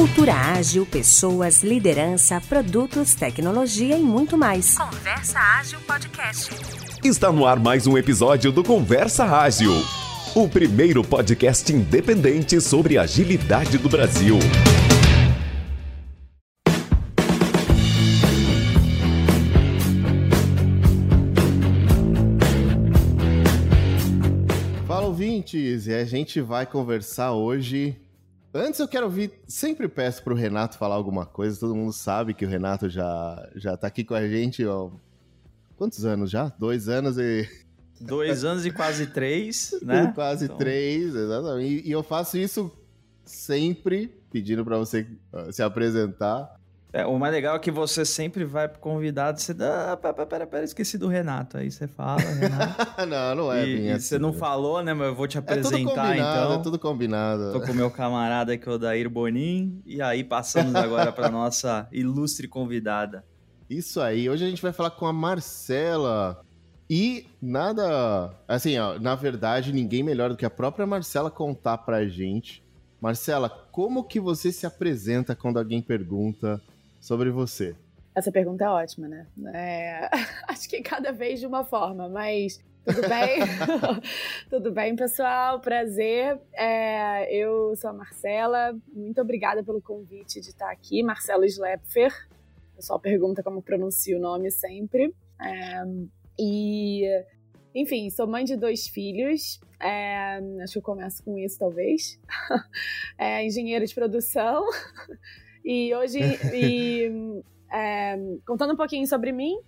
Cultura ágil, pessoas, liderança, produtos, tecnologia e muito mais. Conversa Ágil Podcast. Está no ar mais um episódio do Conversa Ágil, o primeiro podcast independente sobre agilidade do Brasil. Fala ouvintes, e a gente vai conversar hoje. Antes eu quero ouvir, sempre peço pro Renato falar alguma coisa, todo mundo sabe que o Renato já, já tá aqui com a gente, ó. Quantos anos já? Dois anos e. Dois anos e quase três, né? quase Então- três, exatamente. E eu faço isso sempre pedindo pra você se apresentar. É, o mais legal é que você sempre vai pro convidado, você dá, ah, pera, pera, esqueci do Renato. Aí você fala, Renato. não, não é e, bem e assim. você não falou, né? Mas eu vou te É apresentar combinado, então. é tudo combinado. Tô com o meu camarada aqui, o Dair Bonin. E aí passamos agora pra nossa ilustre convidada. Isso aí, hoje a gente vai falar com a Marcela. E nada. Assim, ó, na verdade, ninguém melhor do que a própria Marcela contar pra gente. Marcela, como que você se apresenta quando alguém pergunta sobre você? Essa pergunta é ótima, né? É, Acho que cada vez de uma forma, mas tudo bem? tudo bem, pessoal? Prazer. É, eu sou a Marcela. Muito obrigada pelo convite de estar aqui. Marcela Schlepfer. O pessoal pergunta como pronuncio o nome sempre. É, e, enfim, sou mãe de dois filhos. É, acho que eu começo com isso, talvez. É, engenheiro de produção. E hoje, e, é, contando um pouquinho sobre mim,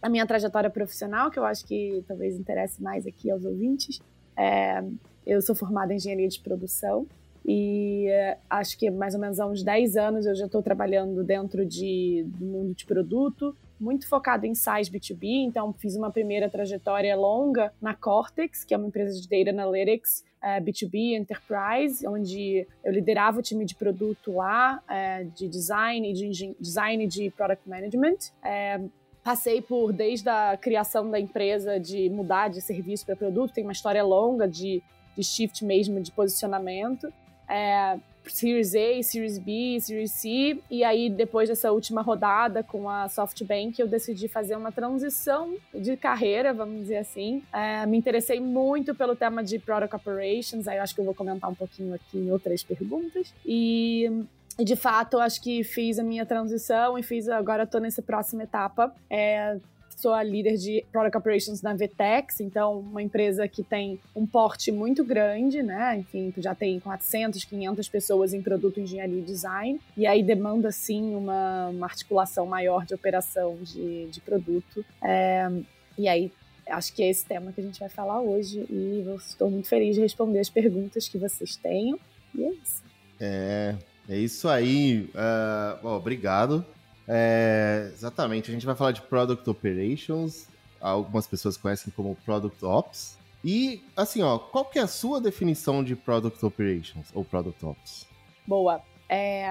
a minha trajetória profissional, que eu acho que talvez interesse mais aqui aos ouvintes. É, eu sou formada em engenharia de produção e é, acho que mais ou menos há uns 10 anos eu já estou trabalhando dentro de, do mundo de produto, muito focado em SaaS B2B, então fiz uma primeira trajetória longa na Cortex, que é uma empresa de Data Analytics, é, B2B Enterprise, onde eu liderava o time de produto lá, é, de design e de design de product management. É, passei por desde a criação da empresa de mudar de serviço para produto, tem uma história longa de, de shift mesmo de posicionamento. É, Series A, Series B, Series C, e aí depois dessa última rodada com a SoftBank, eu decidi fazer uma transição de carreira, vamos dizer assim. É, me interessei muito pelo tema de Product Operations, aí eu acho que eu vou comentar um pouquinho aqui em outras perguntas. E de fato, acho que fiz a minha transição e fiz agora estou nessa próxima etapa. É, sou a líder de Product Operations na Vtex, então uma empresa que tem um porte muito grande, né? Enfim, já tem 400, 500 pessoas em produto, engenharia e design, e aí demanda sim uma, uma articulação maior de operação de, de produto. É, e aí acho que é esse tema que a gente vai falar hoje e estou muito feliz de responder as perguntas que vocês tenham. E é isso. É, é isso aí. ah, bom, obrigado. É, exatamente, a gente vai falar de Product Operations. Algumas pessoas conhecem como Product Ops. E, assim, ó, qual que é a sua definição de Product Operations ou Product Ops? Boa. É,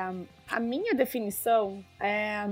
a minha definição, é,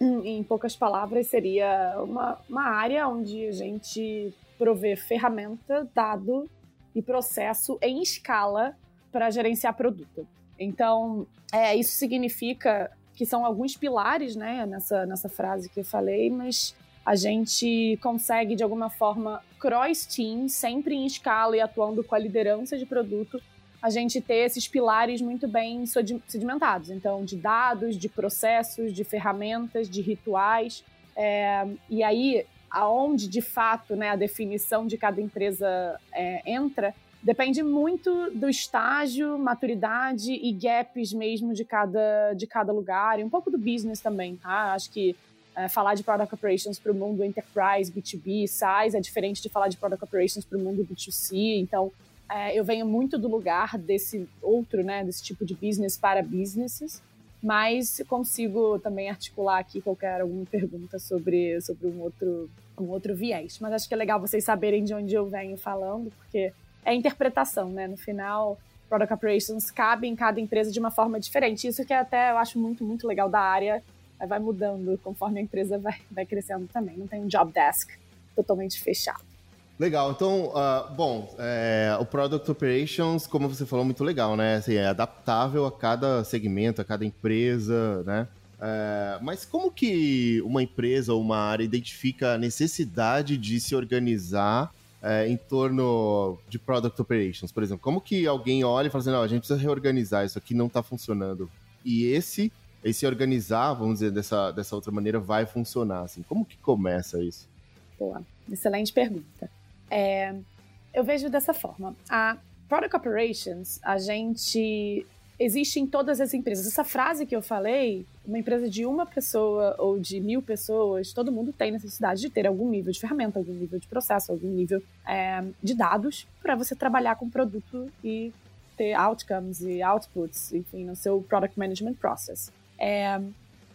em poucas palavras, seria uma, uma área onde a gente provê ferramenta, dado e processo em escala para gerenciar produto. Então, é, isso significa que são alguns pilares né, nessa, nessa frase que eu falei, mas a gente consegue, de alguma forma, cross-team, sempre em escala e atuando com a liderança de produto, a gente ter esses pilares muito bem sedi- sedimentados. Então, de dados, de processos, de ferramentas, de rituais. É, e aí, aonde de fato né, a definição de cada empresa é, entra, depende muito do estágio, maturidade e gaps mesmo de cada, de cada lugar, e um pouco do business também, tá? Acho que é, falar de Product Operations para o mundo Enterprise, B2B, SaaS é diferente de falar de Product Operations para o mundo B2C, então é, eu venho muito do lugar desse outro, né, desse tipo de business para businesses, mas consigo também articular aqui qualquer alguma pergunta sobre, sobre um, outro, um outro viés. Mas acho que é legal vocês saberem de onde eu venho falando, porque é interpretação, né? No final, Product Operations cabe em cada empresa de uma forma diferente. Isso que até eu acho muito, muito legal da área, vai mudando conforme a empresa vai, vai crescendo também. Não tem um job desk totalmente fechado. Legal, então, uh, bom, é, o Product Operations, como você falou, muito legal, né? Assim, é adaptável a cada segmento, a cada empresa, né? É, mas como que uma empresa ou uma área identifica a necessidade de se organizar é, em torno de Product Operations, por exemplo? Como que alguém olha e fala assim, não, a gente precisa reorganizar, isso aqui não está funcionando. E esse, esse organizar, vamos dizer, dessa, dessa outra maneira, vai funcionar, assim. Como que começa isso? Boa, excelente pergunta. É, eu vejo dessa forma. A Product Operations, a gente existe em todas as empresas. Essa frase que eu falei, uma empresa de uma pessoa ou de mil pessoas, todo mundo tem necessidade de ter algum nível de ferramenta, algum nível de processo, algum nível é, de dados para você trabalhar com o produto e ter outcomes e outputs, enfim, no seu product management process. É,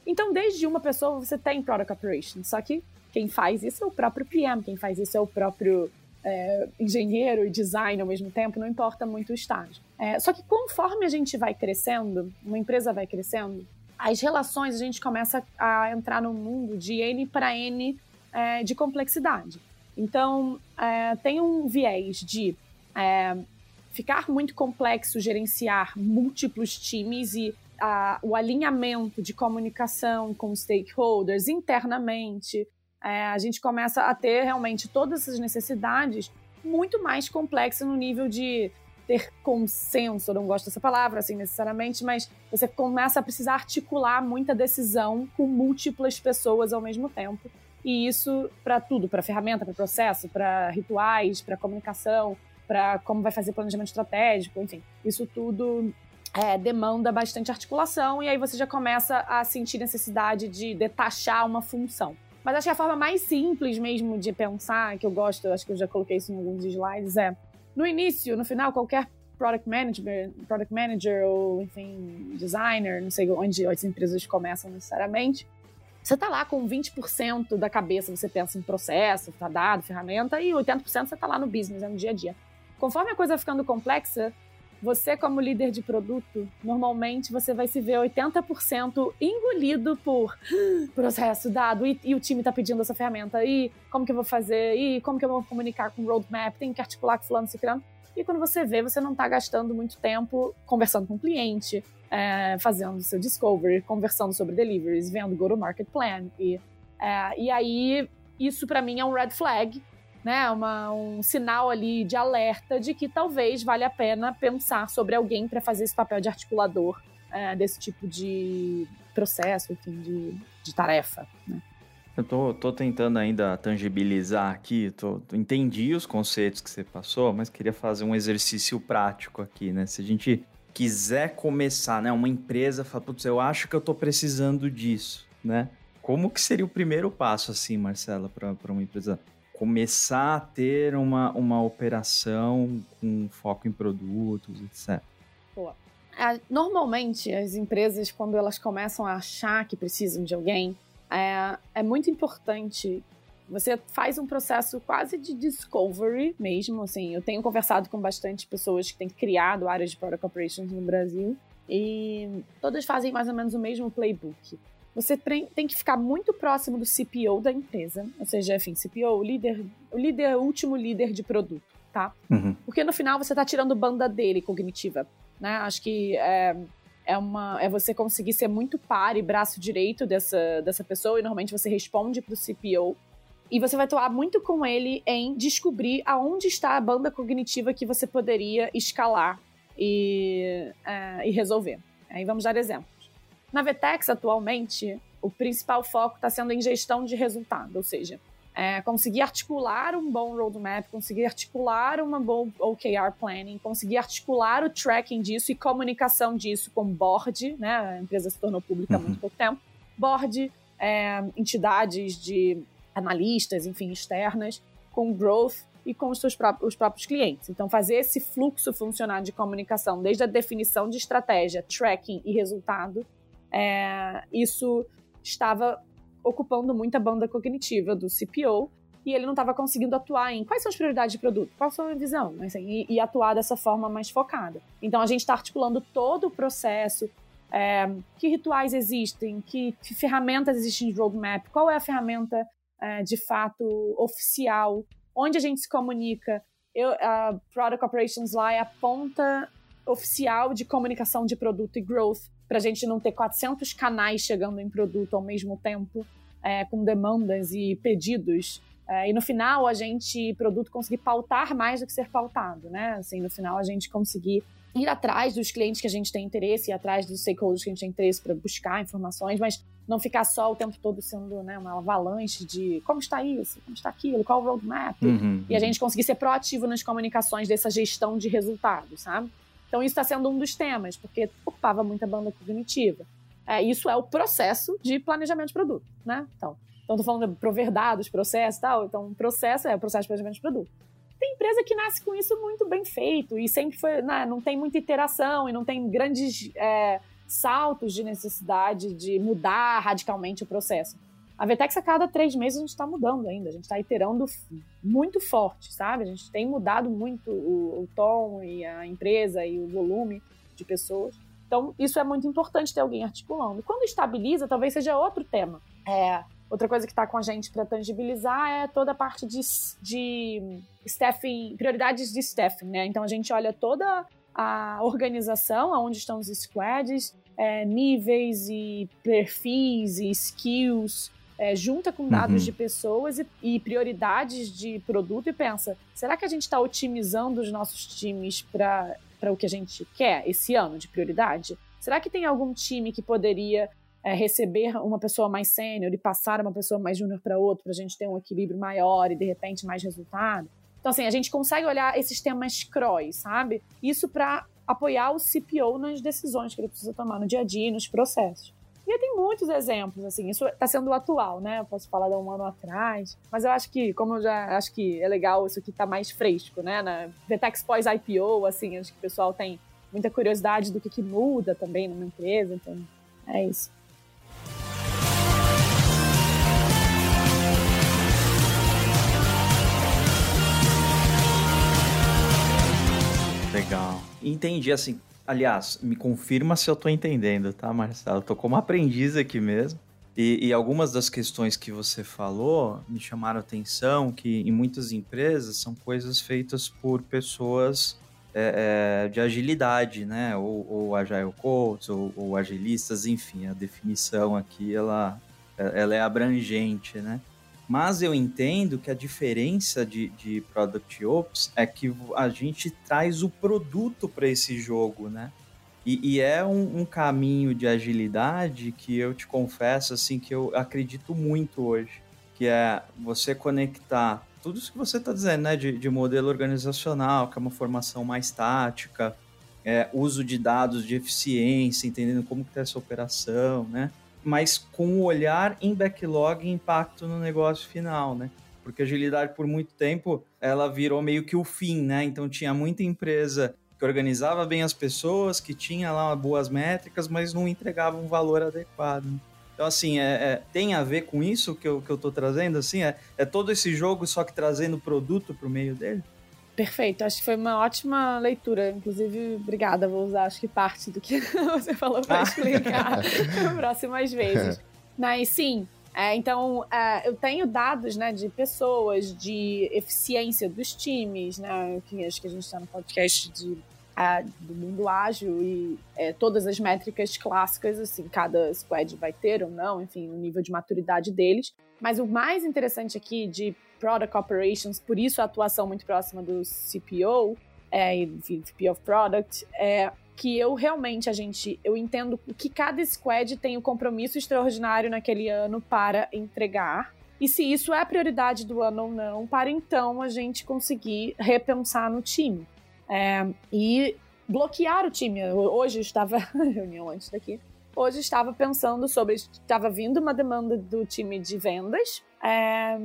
então, desde uma pessoa você tem product operations, só que quem faz isso é o próprio PM, quem faz isso é o próprio é, engenheiro e design ao mesmo tempo, não importa muito o estágio. É, só que conforme a gente vai crescendo, uma empresa vai crescendo, as relações a gente começa a entrar no mundo de N para N é, de complexidade. Então, é, tem um viés de é, ficar muito complexo gerenciar múltiplos times e a, o alinhamento de comunicação com stakeholders internamente, é, a gente começa a ter realmente todas essas necessidades muito mais complexas no nível de ter consenso, eu não gosto dessa palavra assim necessariamente, mas você começa a precisar articular muita decisão com múltiplas pessoas ao mesmo tempo. E isso para tudo, para ferramenta, para processo, para rituais, para comunicação, para como vai fazer planejamento estratégico, enfim. Isso tudo é, demanda bastante articulação e aí você já começa a sentir necessidade de detachar uma função. Mas acho que a forma mais simples mesmo de pensar, que eu gosto, acho que eu já coloquei isso em alguns slides, é no início, no final, qualquer product manager, product manager ou, enfim, designer, não sei onde as empresas começam necessariamente, você está lá com 20% da cabeça, você pensa em processo, tá dado, ferramenta, e 80% você está lá no business, é no dia a dia. Conforme a coisa vai ficando complexa, você, como líder de produto, normalmente você vai se ver 80% engolido por processo dado e, e o time está pedindo essa ferramenta. E como que eu vou fazer? E como que eu vou comunicar com o roadmap? Tem que articular com fulano, ciclano. E quando você vê, você não está gastando muito tempo conversando com o cliente, é, fazendo seu discovery, conversando sobre deliveries, vendo go-to-market plan. E, é, e aí, isso para mim é um red flag né, uma, um sinal ali de alerta de que talvez valha a pena pensar sobre alguém para fazer esse papel de articulador é, desse tipo de processo, enfim, de, de tarefa. Né? Eu tô, tô tentando ainda tangibilizar aqui, tô, entendi os conceitos que você passou, mas queria fazer um exercício prático aqui, né? Se a gente quiser começar, né, uma empresa, fala, putz, eu acho que eu tô precisando disso, né? Como que seria o primeiro passo, assim, Marcela, para uma empresa começar a ter uma, uma operação com foco em produtos, etc. Boa. Normalmente, as empresas, quando elas começam a achar que precisam de alguém, é, é muito importante. Você faz um processo quase de discovery mesmo. Assim, eu tenho conversado com bastante pessoas que têm criado áreas de product operations no Brasil e todas fazem mais ou menos o mesmo playbook você tem que ficar muito próximo do CPO da empresa, ou seja, enfim, CPO, o líder, o líder, o último líder de produto, tá? Uhum. Porque no final você está tirando banda dele cognitiva, né? Acho que é, é, uma, é você conseguir ser muito par e braço direito dessa, dessa pessoa e normalmente você responde para o CPO e você vai atuar muito com ele em descobrir aonde está a banda cognitiva que você poderia escalar e, é, e resolver. Aí vamos dar exemplo. Na Vetex, atualmente, o principal foco está sendo em gestão de resultado, ou seja, é, conseguir articular um bom roadmap, conseguir articular uma boa OKR planning, conseguir articular o tracking disso e comunicação disso com board, né? A empresa se tornou pública há muito uhum. pouco tempo. Board, é, entidades de analistas, enfim, externas, com growth e com os seus próprios, os próprios clientes. Então, fazer esse fluxo funcionar de comunicação, desde a definição de estratégia, tracking e resultado, é, isso estava ocupando muita banda cognitiva do CPO e ele não estava conseguindo atuar em quais são as prioridades de produto, qual a visão, assim, e, e, atuar dessa forma mais focada. Então a gente está articulando todo o processo, é, que rituais existem, que, que, ferramentas existem de roadmap, qual é a ferramenta é, de fato oficial onde a gente se comunica. Eu, a Product Operations lá é a ponta oficial de comunicação de produto e growth, para a gente não ter 400 canais chegando em produto ao mesmo tempo, é, com demandas e pedidos. É, e no final, a gente, produto, conseguir pautar mais do que ser pautado, né? Assim, no final, a gente conseguir ir atrás dos clientes que a gente tem interesse, ir atrás dos stakeholders que a gente tem interesse para buscar informações, mas não ficar só o tempo todo sendo né, uma avalanche de como está isso, como está aquilo, qual o roadmap, uhum, e a gente conseguir ser proativo nas comunicações dessa gestão de resultados, sabe? Então isso está sendo um dos temas, porque ocupava muita banda cognitiva. É, isso é o processo de planejamento de produto, né? Então, então tô falando de prover dados, processo e tal, então processo é o processo de planejamento de produto tem empresa que nasce com isso muito bem feito e sempre foi, né, não tem muita interação e não tem grandes é, saltos de necessidade de mudar radicalmente o processo. A Vetex a cada três meses a gente está mudando ainda, a gente está iterando muito forte, sabe? A gente tem mudado muito o, o tom e a empresa e o volume de pessoas. Então, isso é muito importante ter alguém articulando. Quando estabiliza, talvez seja outro tema. É, Outra coisa que está com a gente para tangibilizar é toda a parte de, de staffing, prioridades de staffing, né? Então a gente olha toda a organização, aonde estão os squads, é, níveis e perfis e skills, é, junta com dados uhum. de pessoas e, e, prioridades de produto e pensa: será que a gente está otimizando os nossos times para o que a gente quer esse ano de prioridade? Será que tem algum time que poderia é, receber uma pessoa mais sênior e passar uma pessoa mais júnior para outro, para a gente ter um equilíbrio maior e de repente mais resultado. Então, assim, a gente consegue olhar esses temas CROI, sabe? Isso para apoiar o CPO nas decisões que ele precisa tomar no dia a dia, nos processos. E tem muitos exemplos, assim, isso está sendo atual, né? Eu posso falar de um ano atrás, mas eu acho que, como eu já acho que é legal, isso aqui está mais fresco, né? Na Vetex pós-IPO, assim, acho que o pessoal tem muita curiosidade do que, que muda também numa empresa, então é isso. Legal. Entendi, assim. Aliás, me confirma se eu tô entendendo, tá, Marcelo? Tô como aprendiz aqui mesmo. E, e, algumas das questões que você falou me chamaram atenção que em muitas empresas são coisas feitas por pessoas é, é, de agilidade, né? Ou, ou agile coaches, ou, ou, agilistas, enfim, a definição aqui ela, ela é abrangente, né? Mas eu entendo que a diferença de, de Product Ops é que a gente traz o produto para esse jogo, né? E, e é um, um, caminho de agilidade que eu te confesso assim que eu acredito muito hoje, que é você conectar tudo isso que você está dizendo, né, de, de, modelo organizacional, que é uma formação mais tática, é, uso de dados de eficiência, entendendo como que está essa operação, né? Mas com o olhar em backlog e impacto no negócio final, né? Porque agilidade, por muito tempo, ela virou meio que o fim, né? Então tinha muita empresa que organizava bem as pessoas, que tinha lá boas métricas, mas não entregava um valor adequado. Então, assim, é, é, tem a ver com isso que eu, que eu tô trazendo, assim? É, é todo esse jogo, só que trazendo produto pro meio dele? Perfeito, acho que foi uma ótima leitura. Inclusive, obrigada, vou usar acho que parte do que você falou para ah. explicar próximas vezes. Mas sim, é, então é, eu tenho dados né, de pessoas, de eficiência dos times, né? Que acho que a gente está no podcast de, é, do mundo ágil e é, todas as métricas clássicas, assim, cada squad vai ter ou não, enfim, o nível de maturidade deles. Mas o mais interessante aqui de Product Operations, por isso a atuação muito próxima do CPO, é, VP of Product, é que eu realmente, a gente, eu entendo que cada squad tem um compromisso extraordinário naquele ano para entregar, e se isso é a prioridade do ano ou não, para então a gente conseguir repensar no time. É, e bloquear o time. Hoje eu estava, reunião antes daqui, hoje estava pensando sobre, estava vindo uma demanda do time de vendas, é,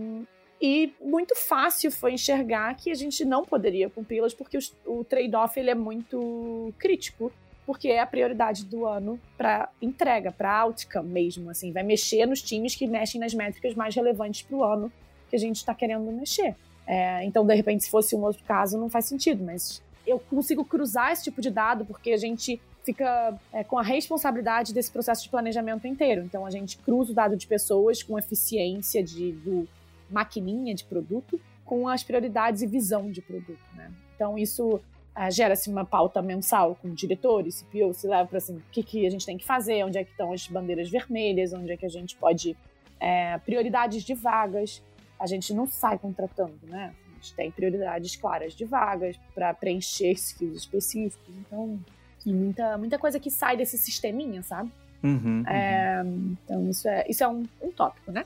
e muito fácil foi enxergar que a gente não poderia cumpri-las porque o, trade-off ele é muito crítico, porque é a prioridade do ano para entrega, para outcome mesmo, assim, vai mexer nos times que mexem nas métricas mais relevantes para o ano que a gente está querendo mexer. É, então, de repente, se fosse um outro caso, não faz sentido, mas eu consigo cruzar esse tipo de dado porque a gente fica é, com a responsabilidade desse processo de planejamento inteiro. Então, a gente cruza o dado de pessoas com eficiência de, do maquininha de produto com as prioridades e visão de produto, né? Então, isso uh, gera-se uma pauta mensal com diretores, CPO, se leva para assim, o que, que a gente tem que fazer, onde é que estão as bandeiras vermelhas, onde é que a gente pode... É, prioridades de vagas, a gente não sai contratando, né? A gente tem prioridades claras de vagas para preencher skills específicos, então... E muita, muita coisa que sai desse sisteminha, sabe? Uhum, é, então, isso é, isso é um, um tópico, né?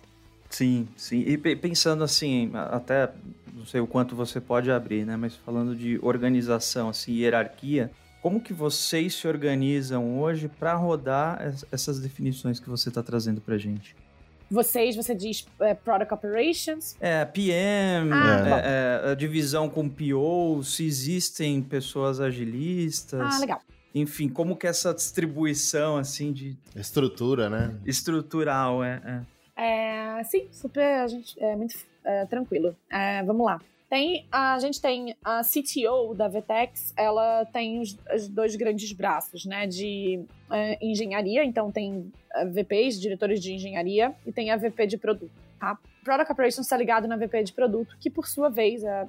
Sim, sim. E pensando assim, até não sei o quanto você pode abrir, né? Mas falando de organização, assim, hierarquia, como que vocês se organizam hoje para rodar essas definições que você está trazendo para gente? Vocês, você diz é, Product Operations? É, PM, ah, é, é, a divisão com PO, se existem pessoas agilistas. Ah, legal. Enfim, como que essa distribuição, assim, de... Estrutura, né? Estrutural, é. é. É, sim, super, a gente, é muito é, tranquilo. É, vamos lá. Tem, a gente tem a CTO da Vtex, ela tem os, os dois grandes braços, né, de é, engenharia, então tem é, VPs, diretores de engenharia, e tem a VP de produto, tá? Product Operations está ligado na VP de produto, que por sua vez é,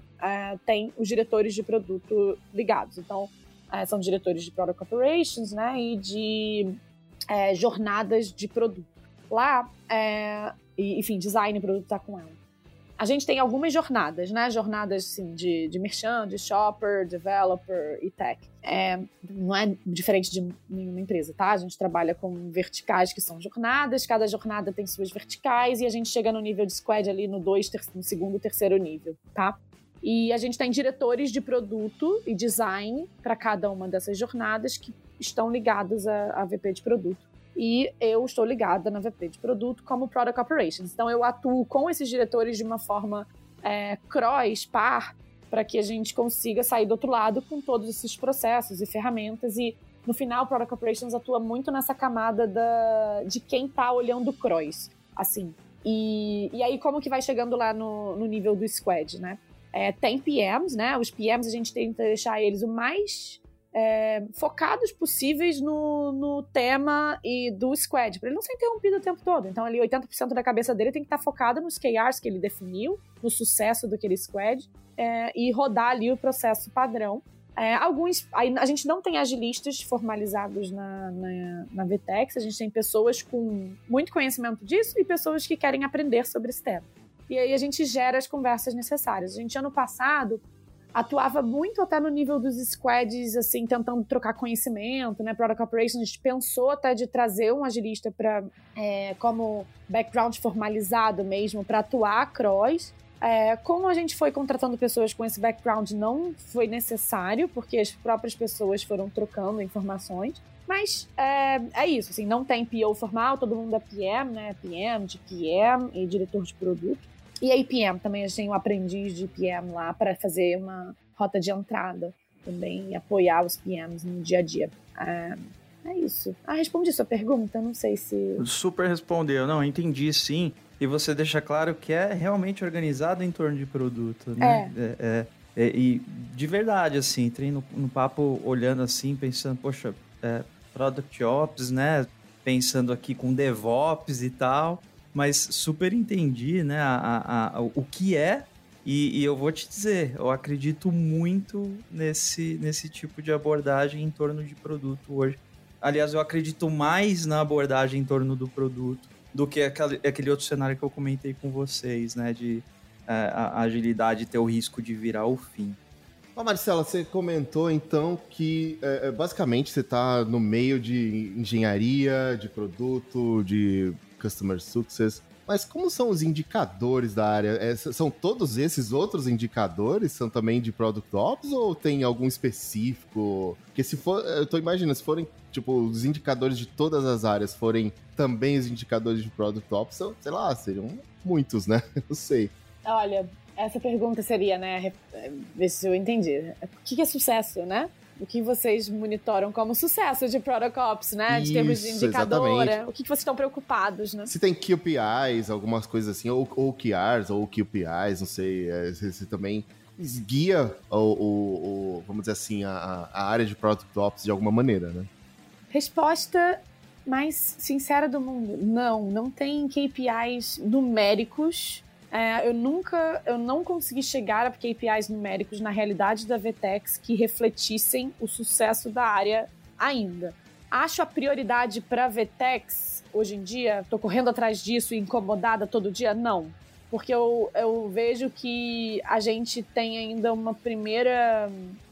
tem os diretores de produto ligados. Então, são diretores de Product Operations, né, e de jornadas de produto. Lá, é, e, enfim, design e produto tá com ela. A gente tem algumas jornadas, né? Jornadas assim, de, de merchant, de shopper, developer e tech. É, não é diferente de nenhuma empresa, tá? A gente trabalha com verticais que são jornadas, cada jornada tem suas verticais e a gente chega no nível de squad ali no, dois, no segundo, terceiro nível, tá? E a gente tem diretores de produto e design para cada uma dessas jornadas que estão ligados à VP de produto e eu estou ligada na VP de produto como Product Operations. Então eu atuo com esses diretores de uma forma é, cross, par, para que a gente consiga sair do outro lado com todos esses processos e ferramentas e no final, Product Operations atua muito nessa camada da, de quem está olhando cross, assim. E, e aí, como que vai chegando lá no, no nível do squad, né? É, tem PMs, né? Os PMs a gente tenta deixar eles o mais é, focados possíveis no, no tema e do squad, para ele não ser interrompido o tempo todo. Então, ali 80% da cabeça dele tem que estar tá focada nos KRs que ele definiu, no sucesso daquele squad, é, e rodar ali o processo padrão. É, alguns. A, a gente não tem agilistas formalizados na, na, na VTEX, a gente tem pessoas com muito conhecimento disso e pessoas que querem aprender sobre esse tema. E aí a gente gera as conversas necessárias. A gente, ano passado, atuava muito até no nível dos squads, assim, tentando trocar conhecimento, né? Product Operations, a gente pensou até de trazer um agilista para é, como background formalizado mesmo para atuar cross. É, como a gente foi contratando pessoas com esse background, não foi necessário, porque as próprias pessoas foram trocando informações. Mas é, é, isso, assim, não tem PO formal, todo mundo é PM, né? PM, de PM e diretor de produto. E a PM também, a gente tem um aprendiz de PM lá para fazer uma rota de entrada também e apoiar os PMs no dia a dia. Ah, é isso. Ah, respondi sua pergunta, não sei se. Super respondeu, não, entendi sim. E você deixa claro que é realmente organizado em torno de produto, né? É. é, é, é e de verdade, assim, entrei no, no papo olhando assim, pensando, poxa, é, Product Ops, né? Pensando aqui com DevOps e tal mas super entendi, né, a, a, a o que é e, e, eu vou te dizer, eu acredito muito nesse, nesse tipo de abordagem em torno de produto hoje. Aliás, eu acredito mais na abordagem em torno do produto do que aquele, aquele outro cenário que eu comentei com vocês, né, de é, a agilidade ter o risco de virar o fim. Ô Marcela, você comentou então que é, é basicamente você está no meio de engenharia, de produto, de Customer Success. Mas como são os indicadores da área? É, são todos esses outros indicadores? São também de Product Ops ou tem algum específico? Porque se for, eu tô imaginando, se forem, tipo, os indicadores de todas as áreas forem também os indicadores de Product Ops, são, sei lá, seriam muitos, né? Não sei. Olha, essa pergunta seria, né, ver se eu entendi. O que é sucesso, né? O que vocês monitoram como sucesso de Product Ops, né? Isso, de termos de indicador. Exatamente. O que vocês estão preocupados, né? Se tem KPIs, algumas coisas assim, ou OKRs, ou KPIs, não sei, é, se, se também guia o, vamos dizer assim, a, a área de Product Ops de alguma maneira, né? Resposta mais sincera do mundo. Não, não tem KPIs numéricos É, eu nunca, eu não consegui chegar a KPIs numéricos na realidade da VTEX que refletissem o sucesso da área ainda. Acho a prioridade para a VTEX hoje em dia, estou correndo atrás disso incomodada todo dia? Não. Porque eu, eu vejo que a gente tem ainda uma primeira,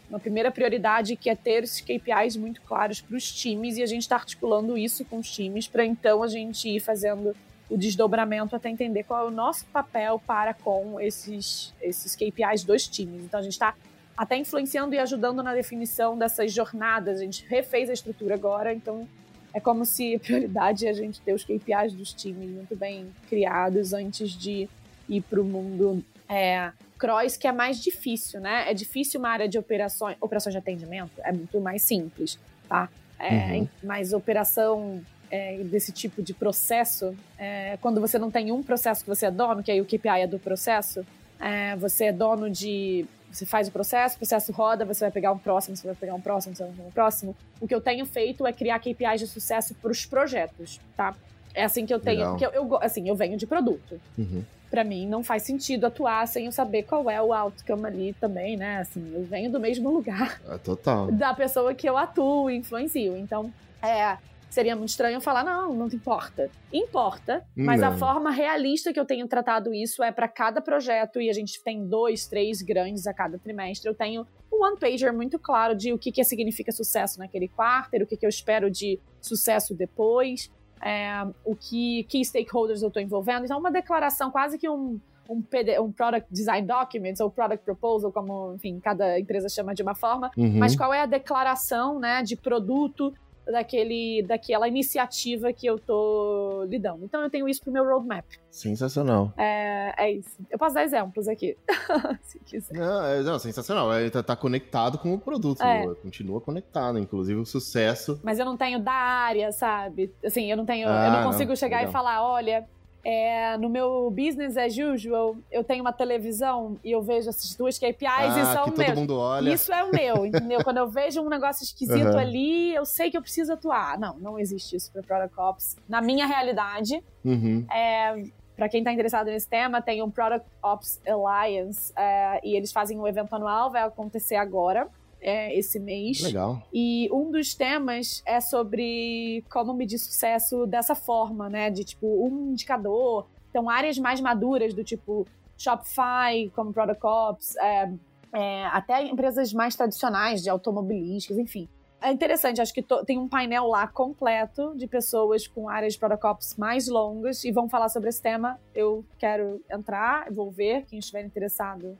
uma primeira prioridade que é ter esses KPIs muito claros para os times e a gente está articulando isso com os times para então a gente ir fazendo o desdobramento até entender qual é o nosso papel para com esses, esses KPIs dos times. Então a gente está até influenciando e ajudando na definição dessas jornadas. A gente refez a estrutura agora, então é como se a prioridade é a gente ter os KPIs dos times muito bem criados antes de ir para o mundo é, cross, que é mais difícil, né? É difícil uma área de operações, operações de atendimento, é muito mais simples, tá? É, uhum. Mas operação é, desse tipo de processo, é, quando você não tem um processo que você é dono, que aí o KPI é do processo, é, você é dono de. Você faz o processo, o processo roda, você vai pegar um próximo, você vai pegar um próximo, você vai pegar um próximo. O que eu tenho feito é criar KPIs de sucesso para os projetos, tá? É assim que eu tenho. Porque eu, eu, assim, eu venho de produto. Uhum. Para mim, não faz sentido atuar sem eu saber qual é o outcome ali também, né? Assim, eu venho do mesmo lugar. É total. Da pessoa que eu atuo e influencio. Então, é, Seria muito estranho falar, não, não importa. Importa, mas não. a forma realista que eu tenho tratado isso é para cada projeto, e a gente tem dois, três grandes a cada trimestre. Eu tenho um one-pager muito claro de o que, que significa sucesso naquele quarter, o que, que eu espero de sucesso depois, é, o que, que stakeholders eu estou envolvendo. Então, uma declaração, quase que um, um, PD, um Product Design Document ou Product Proposal, como, enfim, cada empresa chama de uma forma, uhum. mas qual é a declaração né, de produto daquele, daquela iniciativa que eu tô lidando. Então eu tenho isso pro meu roadmap. Sensacional. É, é isso. Eu posso dar exemplos aqui, se quiser. Não, é, não sensacional. Ele tá, tá, conectado com o produto. É. Continua conectado, inclusive o sucesso. Mas eu não tenho da área, sabe? Assim, eu não tenho. Ah, eu não consigo não, chegar legal. e falar, olha, é, no meu business as usual, eu tenho uma televisão e eu vejo essas duas KPIs ah, e são que todo mundo olha. Isso é o meu, entendeu? Quando eu vejo um negócio esquisito uhum. ali, eu sei que eu preciso atuar. Não, não existe isso para Product Ops. Na minha realidade, uhum. é, para quem está interessado nesse tema, tem um Product Ops Alliance é, e eles fazem um evento anual, vai acontecer agora é, esse mês. Legal. E um dos temas é sobre como medir sucesso dessa forma, né? De tipo, um indicador. Então, áreas mais maduras do tipo Shopify, como Product Ops, é, é, até empresas mais tradicionais de automobilísticas, enfim. É interessante, acho que tem um painel lá completo de pessoas com áreas de Product Ops mais longas e vão falar sobre esse tema. Eu quero entrar, vou ver, quem estiver interessado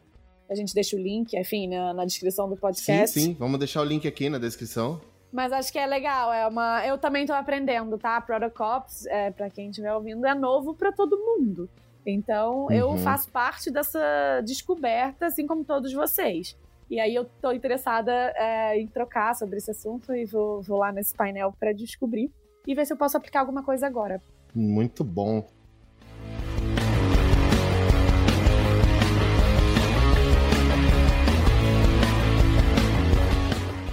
a gente deixa o link, enfim, na, na descrição do podcast. Sim, sim. Vamos deixar o link aqui na descrição. Mas acho que é legal, é uma. Eu também tô aprendendo, tá? Product Ops, é, para quem estiver ouvindo, é novo para todo mundo. Então, uhum. eu faço parte dessa descoberta, assim como todos vocês. E aí eu tô interessada é, em trocar sobre esse assunto e vou, vou lá nesse painel para descobrir e ver se eu posso aplicar alguma coisa agora. Muito bom.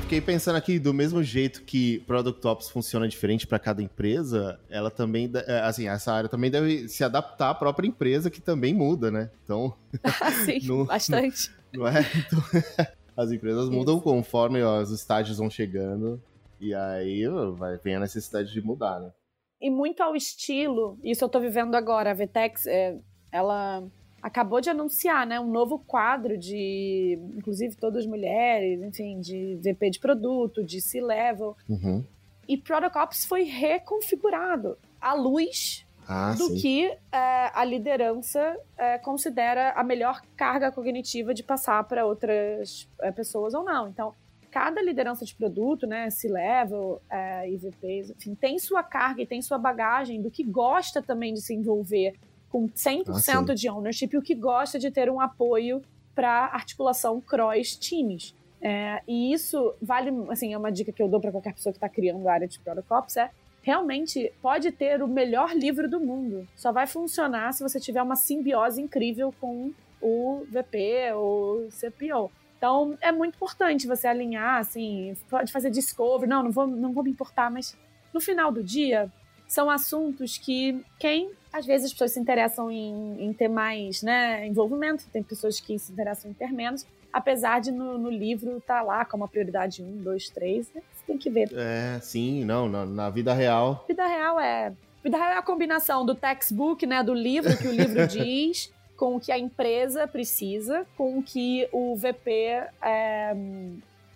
Fiquei pensando aqui, do mesmo jeito que Product Ops funciona diferente para cada empresa, ela também, é, assim, essa área também deve se adaptar à própria empresa, que também muda, né? Então. Sim, no, bastante. Não é? Então, as empresas mudam conforme ó, os estágios vão chegando, e aí vai, vem a necessidade de mudar, né? E muito ao estilo, isso eu tô vivendo agora, a Vtex, é, ela acabou de anunciar, né, um novo quadro de, inclusive todas mulheres, enfim, de VP de produto, de C-level. Uhum. E Product Ops foi reconfigurado à luz ah, do sim. que é, a liderança é, considera a melhor carga cognitiva de passar para outras é, pessoas ou não. Então, cada liderança de produto, né, C-level, é, IVPs, enfim, tem sua carga e tem sua bagagem do que gosta também de se envolver com 100% ah, de ownership, o que gosta de ter um apoio para articulação cross times. É, e isso vale, assim, é uma dica que eu dou para qualquer pessoa que está criando a área de Product Ops, é realmente pode ter o melhor livro do mundo. Só vai funcionar se você tiver uma simbiose incrível com o VP ou CPO. Então, é muito importante você alinhar, assim, pode fazer discovery, não, não vou, não vou me importar, mas no final do dia, são assuntos que quem às vezes as pessoas se interessam em, em ter mais né, envolvimento, tem pessoas que se interessam em ter menos, apesar de no, no livro estar tá lá como a prioridade 1, 2, 3, né? você tem que ver. É, sim, não, na, na vida real. Vida real é. Vida real é a combinação do textbook, né, do livro que o livro diz, com o que a empresa precisa, com o que o VP é,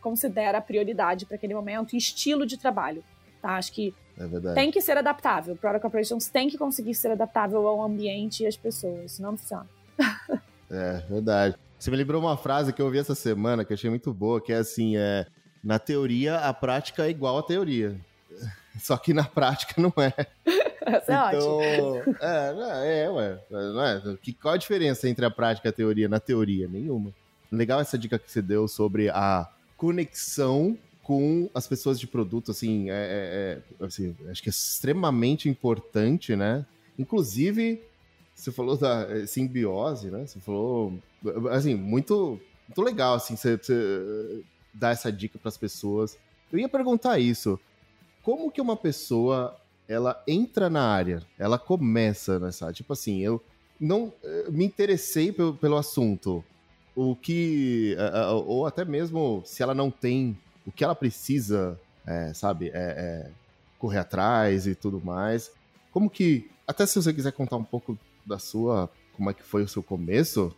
considera prioridade para aquele momento e estilo de trabalho. Tá? Acho que é tem que ser adaptável. Product Operations tem que conseguir ser adaptável ao ambiente e às pessoas, senão não funciona. é, verdade. Você me lembrou uma frase que eu ouvi essa semana que eu achei muito boa, que é assim, é, na teoria a prática é igual à teoria. Só que na prática não é. Essa é então, ótimo. É, é, ué. Não é, que, qual a diferença entre a prática e a teoria? Na teoria, nenhuma. Legal essa dica que você deu sobre a conexão com as pessoas de produto, assim, é, é, é, assim, acho que é extremamente importante, né? Inclusive, você falou da é, simbiose, né? Você falou, assim, muito, muito legal, assim, você, você dar essa dica para as pessoas. Eu ia perguntar isso, como que uma pessoa, ela entra na área, ela começa nessa, tipo assim, eu não eh, me interessei pelo, pelo assunto, o que, eh, eh, ou até mesmo se ela não tem o que ela precisa, é, sabe, é, é, correr atrás e tudo mais. Como que, até se você quiser contar um pouco da sua, como é que foi o seu começo?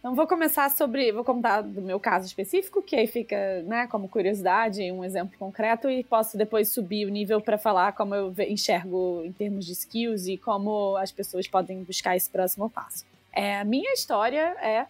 Então vou começar sobre, vou contar do meu caso específico, que aí fica, né, como curiosidade, um exemplo concreto e posso depois subir o nível para falar como eu enxergo em termos de skills e como as pessoas podem buscar esse próximo passo. É, a minha história é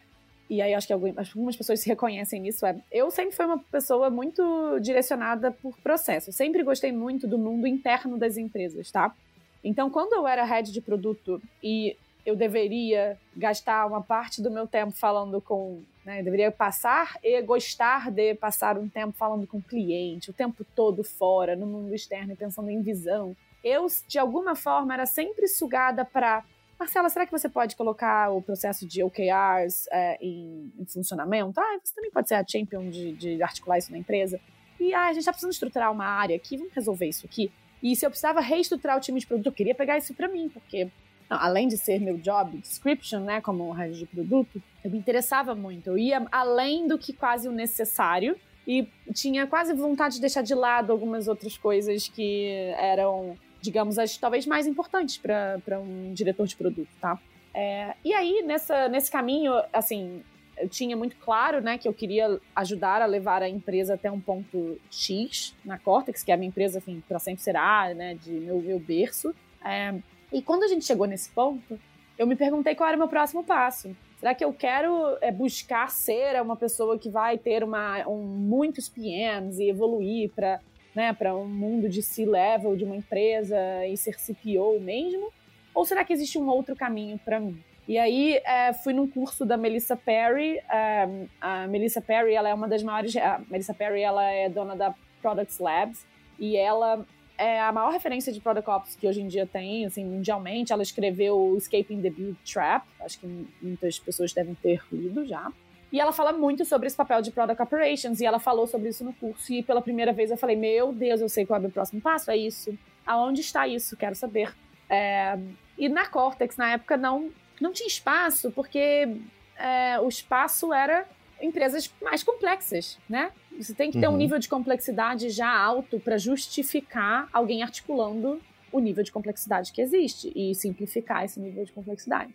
e aí acho que algumas pessoas se reconhecem nisso, é, eu sempre fui uma pessoa muito direcionada por processo, eu sempre gostei muito do mundo interno das empresas, tá? Então, quando eu era head de produto e eu deveria gastar uma parte do meu tempo falando com, né, deveria passar e gostar de passar um tempo falando com o cliente, o tempo todo fora, no mundo externo e pensando em visão, eu, de alguma forma, era sempre sugada para Marcela, será que você pode colocar o processo de OKRs é, em, em, funcionamento? Ah, você também pode ser a champion de, de articular isso na empresa. E ah, a gente está precisando estruturar uma área aqui, vamos resolver isso aqui. E se eu precisava reestruturar o time de produto, eu queria pegar isso para mim, porque não, além de ser meu job description, né, como head de produto, eu me interessava muito. Eu ia além do que quase o necessário e tinha quase vontade de deixar de lado algumas outras coisas que eram digamos, as talvez mais importantes para um diretor de produto, tá? É, e aí, nessa, nesse caminho, assim, eu tinha muito claro, né, que eu queria ajudar a levar a empresa até um ponto X na Cortex, que é a minha empresa, enfim, para sempre será, né, de meu, meu berço. É, e quando a gente chegou nesse ponto, eu me perguntei qual era o meu próximo passo. Será que eu quero é, buscar ser uma pessoa que vai ter uma, um, muitos PMs e evoluir para né, para um mundo de C-level de uma empresa e ser CPO mesmo? Ou será que existe um outro caminho para mim? E aí é, fui num curso da Melissa Perry. É, a Melissa Perry ela é uma das maiores. A Melissa Perry ela é dona da Products Labs e ela é a maior referência de Product Ops que hoje em dia tem, assim, mundialmente. Ela escreveu Escaping the Build Trap, acho que muitas pessoas devem ter lido já. E ela fala muito sobre esse papel de Product Operations, e ela falou sobre isso no curso, e pela primeira vez eu falei, meu Deus, eu sei qual é o meu próximo passo, é isso. Aonde está isso? Quero saber. É... E na Cortex, na época, não, não tinha espaço, porque é, o espaço era empresas mais complexas, né? Você tem que ter uhum. um nível de complexidade já alto para justificar alguém articulando o nível de complexidade que existe e simplificar esse nível de complexidade.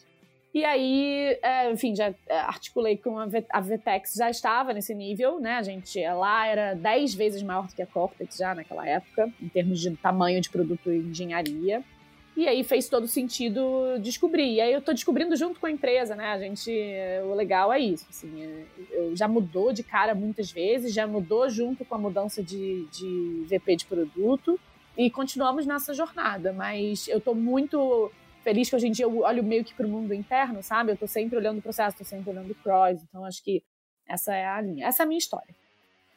E aí, é, enfim, já é, articulei com a, a Vtex, já estava nesse nível, né? A gente lá era 10 vezes maior do que a Cortex já naquela época, em termos de tamanho de produto e engenharia. E aí fez todo sentido descobrir. E aí eu tô descobrindo junto com a empresa, né? A gente, o legal é isso, assim, é, já mudou de cara muitas vezes, já mudou junto com a mudança de, de VP de produto e continuamos nessa jornada, mas eu tô muito feliz que hoje em dia eu olho meio que para o mundo interno, sabe? Eu tô sempre olhando o processo, tô sempre olhando o cross, então acho que essa é a linha. Essa é a minha história.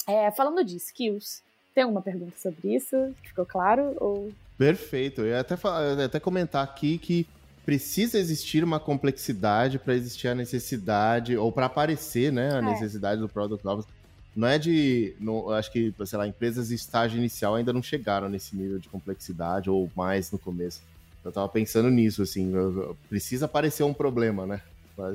É, falando de skills, tem alguma pergunta sobre isso? Ficou claro? Ou... Perfeito. Eu ia até, falar, eu ia até comentar aqui que precisa existir uma complexidade para existir a necessidade, ou para aparecer né, a é. necessidade do Product Office. não é de. Não, acho que, sei lá, empresas de estágio inicial ainda não chegaram nesse nível de complexidade, ou mais no começo. Eu tava pensando nisso, assim, precisa aparecer um problema, né?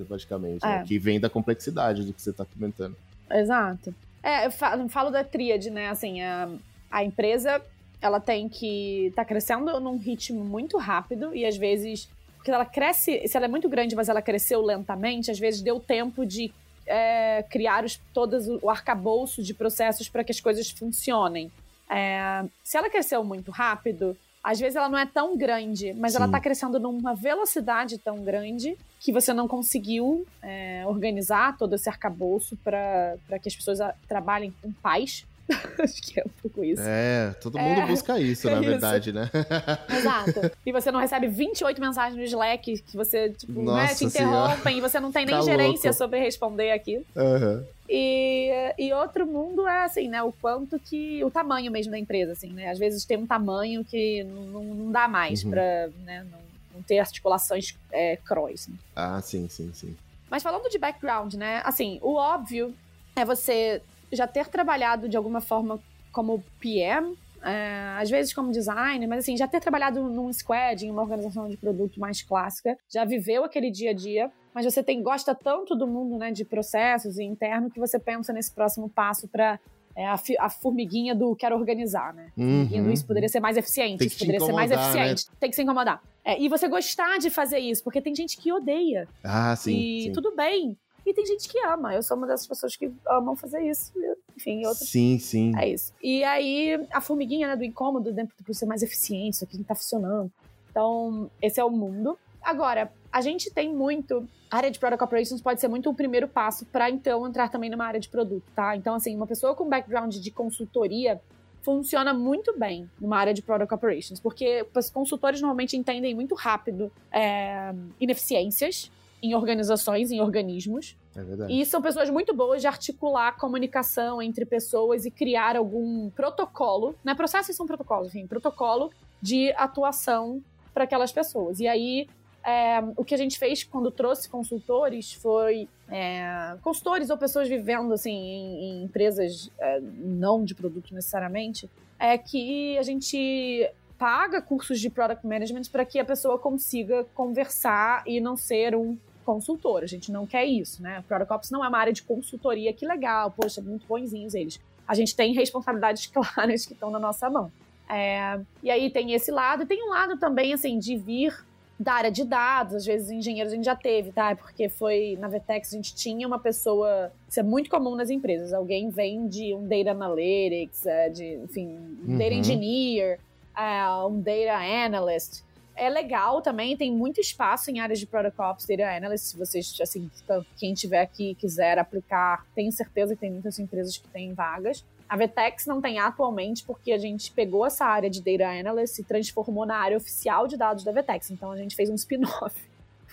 Basicamente, é. né? que vem da complexidade do que você tá comentando. Exato. É, eu falo, falo da tríade, né? Assim, a, a empresa, ela tem que tá crescendo num ritmo muito rápido e às vezes porque ela cresce, se ela é muito grande, mas ela cresceu lentamente, às vezes deu tempo de é, criar os, todas o arcabouço de processos para que as coisas funcionem. É, se ela cresceu muito rápido, às vezes ela não é tão grande, mas Sim. ela está crescendo numa velocidade tão grande que você não conseguiu é, organizar todo esse arcabouço para que as pessoas trabalhem em paz Acho que é um pouco isso. É, todo mundo é, busca isso, é na verdade, né? Exato. E você não recebe 28 mensagens no Slack que você, tipo, né, te interrompem senhora. e você não tem nem tá gerência louco. sobre responder aqui. Uhum. E, e outro mundo é assim, né? O quanto que. O tamanho mesmo da empresa, assim, né? Às vezes tem um tamanho que não, não dá mais uhum. pra né, não, não ter articulações é, cross. Né? Ah, sim, sim, sim. Mas falando de background, né? Assim, o óbvio é você já ter trabalhado de alguma forma como PM, é, às vezes como designer, mas assim, já ter trabalhado num squad, em uma organização de produto mais clássica, já viveu aquele dia a dia, mas você tem gosta tanto do mundo né, de processos e interno que você pensa nesse próximo passo para é a, a, formiguinha do quero organizar, né? Uhum. isso poderia ser mais eficiente, isso poderia ser mais né? eficiente. Né? Tem que se incomodar. É, e você gostar de fazer isso, porque tem gente que odeia. Ah, sim. E sim. tudo bem. E tem gente que ama. Eu sou uma dessas pessoas que amam fazer isso. Enfim, outras. Sim, sim. É isso. E aí, a formiguinha, né, do incômodo, dentro né, de ser mais eficiente, isso aqui não tá funcionando. Então, esse é o mundo. Agora, a gente tem muito. A área de Product Operations pode ser muito o primeiro passo para então entrar também numa área de produto, tá? Então, assim, uma pessoa com background de consultoria funciona muito bem numa área de Product Operations, porque os consultores normalmente entendem muito rápido é, ineficiências em organizações, em organismos. É verdade. E são pessoas muito boas de articular comunicação entre pessoas e criar algum protocolo, né? Processos são protocolos, enfim, protocolo de atuação para aquelas pessoas. E aí, é, o que a gente fez quando trouxe consultores foi é, consultores ou pessoas vivendo assim em, em empresas é, não de produto necessariamente, é que a gente paga cursos de product management para que a pessoa consiga conversar e não ser um consultor. A gente não quer isso, né? Product Ops não é uma área de consultoria, que legal, poxa, muito bonzinhos eles. A gente tem responsabilidades claras que estão na nossa mão. É, e aí tem esse lado, e tem um lado também, assim, de vir da área de dados, às vezes engenheiros a gente já teve, tá? Porque foi na Vetex a gente tinha uma pessoa, isso é muito comum nas empresas, alguém vem de um data analytics, é, de, enfim, um uhum. data engineer, é, um data analyst, é legal também, tem muito espaço em áreas de Product Ops, Data Analyst, se vocês, assim, quem tiver aqui e quiser aplicar, tenho certeza que tem muitas empresas que têm vagas. A Vetex não tem atualmente porque a gente pegou essa área de Data Analyst e transformou na área oficial de dados da Vetex, então a gente fez um spin-off.